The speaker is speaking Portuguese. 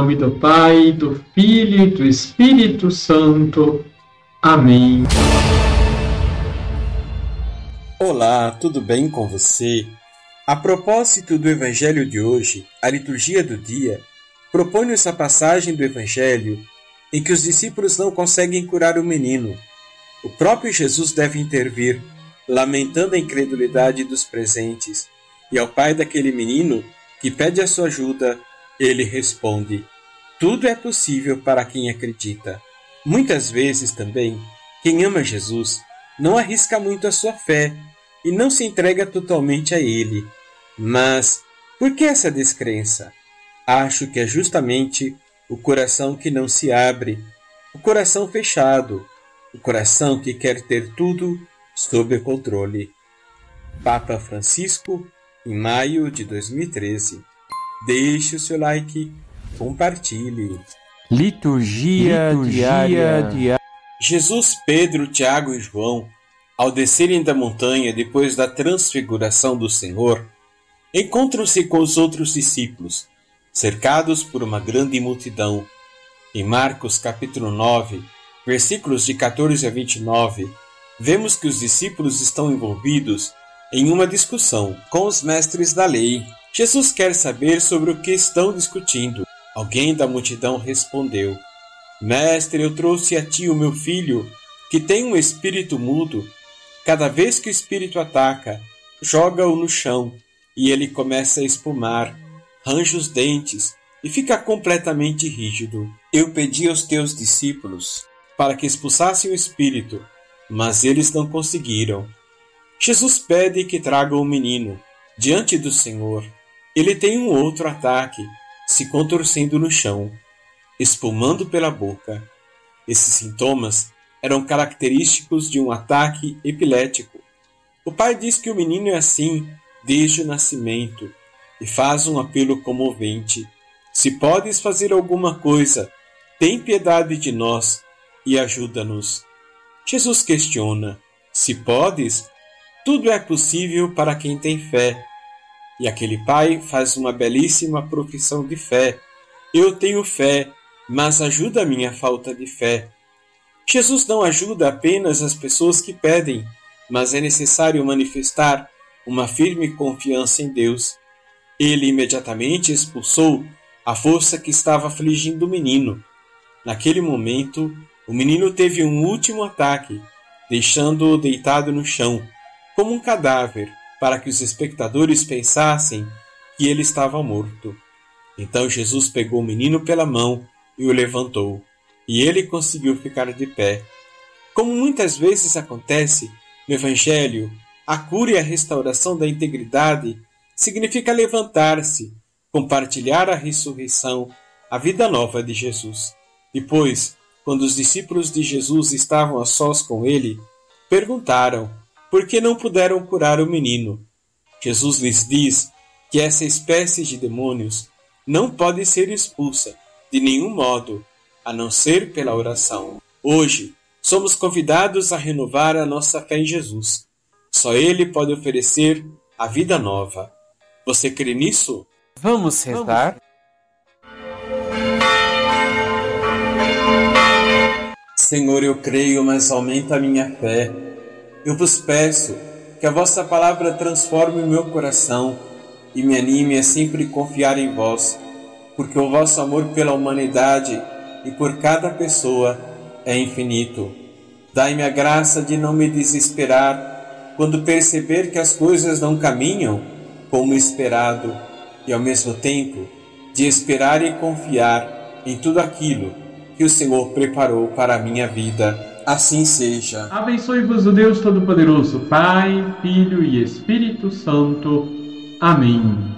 nome do Pai, do Filho e do Espírito Santo. Amém. Olá, tudo bem com você? A propósito do Evangelho de hoje, a liturgia do dia propõe-nos a passagem do Evangelho em que os discípulos não conseguem curar o menino. O próprio Jesus deve intervir, lamentando a incredulidade dos presentes, e ao pai daquele menino, que pede a sua ajuda, ele responde: Tudo é possível para quem acredita. Muitas vezes também, quem ama Jesus não arrisca muito a sua fé e não se entrega totalmente a ele. Mas por que essa descrença? Acho que é justamente o coração que não se abre, o coração fechado, o coração que quer ter tudo sob controle. Papa Francisco, em maio de 2013. Deixe o seu like, compartilhe. Liturgia, Liturgia diária. diária. Jesus, Pedro, Tiago e João, ao descerem da montanha depois da transfiguração do Senhor, encontram-se com os outros discípulos, cercados por uma grande multidão. Em Marcos capítulo 9, versículos de 14 a 29, vemos que os discípulos estão envolvidos em uma discussão com os mestres da lei. Jesus quer saber sobre o que estão discutindo. Alguém da multidão respondeu: Mestre, eu trouxe a ti o meu filho, que tem um espírito mudo. Cada vez que o espírito ataca, joga-o no chão e ele começa a espumar, range os dentes e fica completamente rígido. Eu pedi aos teus discípulos para que expulsassem o espírito, mas eles não conseguiram. Jesus pede que tragam o menino diante do Senhor. Ele tem um outro ataque, se contorcendo no chão, espumando pela boca. Esses sintomas eram característicos de um ataque epilético. O pai diz que o menino é assim desde o nascimento e faz um apelo comovente: Se podes fazer alguma coisa, tem piedade de nós e ajuda-nos. Jesus questiona: Se podes, tudo é possível para quem tem fé. E aquele pai faz uma belíssima profissão de fé. Eu tenho fé, mas ajuda a minha falta de fé. Jesus não ajuda apenas as pessoas que pedem, mas é necessário manifestar uma firme confiança em Deus. Ele imediatamente expulsou a força que estava afligindo o menino. Naquele momento, o menino teve um último ataque, deixando-o deitado no chão como um cadáver, para que os espectadores pensassem que ele estava morto. Então Jesus pegou o menino pela mão e o levantou, e ele conseguiu ficar de pé. Como muitas vezes acontece no Evangelho, a cura e a restauração da integridade significa levantar-se, compartilhar a ressurreição, a vida nova de Jesus. Depois, quando os discípulos de Jesus estavam a sós com ele, perguntaram por que não puderam curar o menino. Jesus lhes diz que essa espécie de demônios não pode ser expulsa de nenhum modo, a não ser pela oração. Hoje, somos convidados a renovar a nossa fé em Jesus. Só Ele pode oferecer a vida nova. Você crê nisso? Vamos rezar? Senhor, eu creio, mas aumenta a minha fé. Eu vos peço que a vossa palavra transforme o meu coração e me anime a sempre confiar em vós, porque o vosso amor pela humanidade e por cada pessoa é infinito. Dai-me a graça de não me desesperar quando perceber que as coisas não caminham como esperado, e ao mesmo tempo de esperar e confiar em tudo aquilo que o Senhor preparou para a minha vida Assim seja. Abençoe-vos o Deus Todo-Poderoso, Pai, Filho e Espírito Santo. Amém.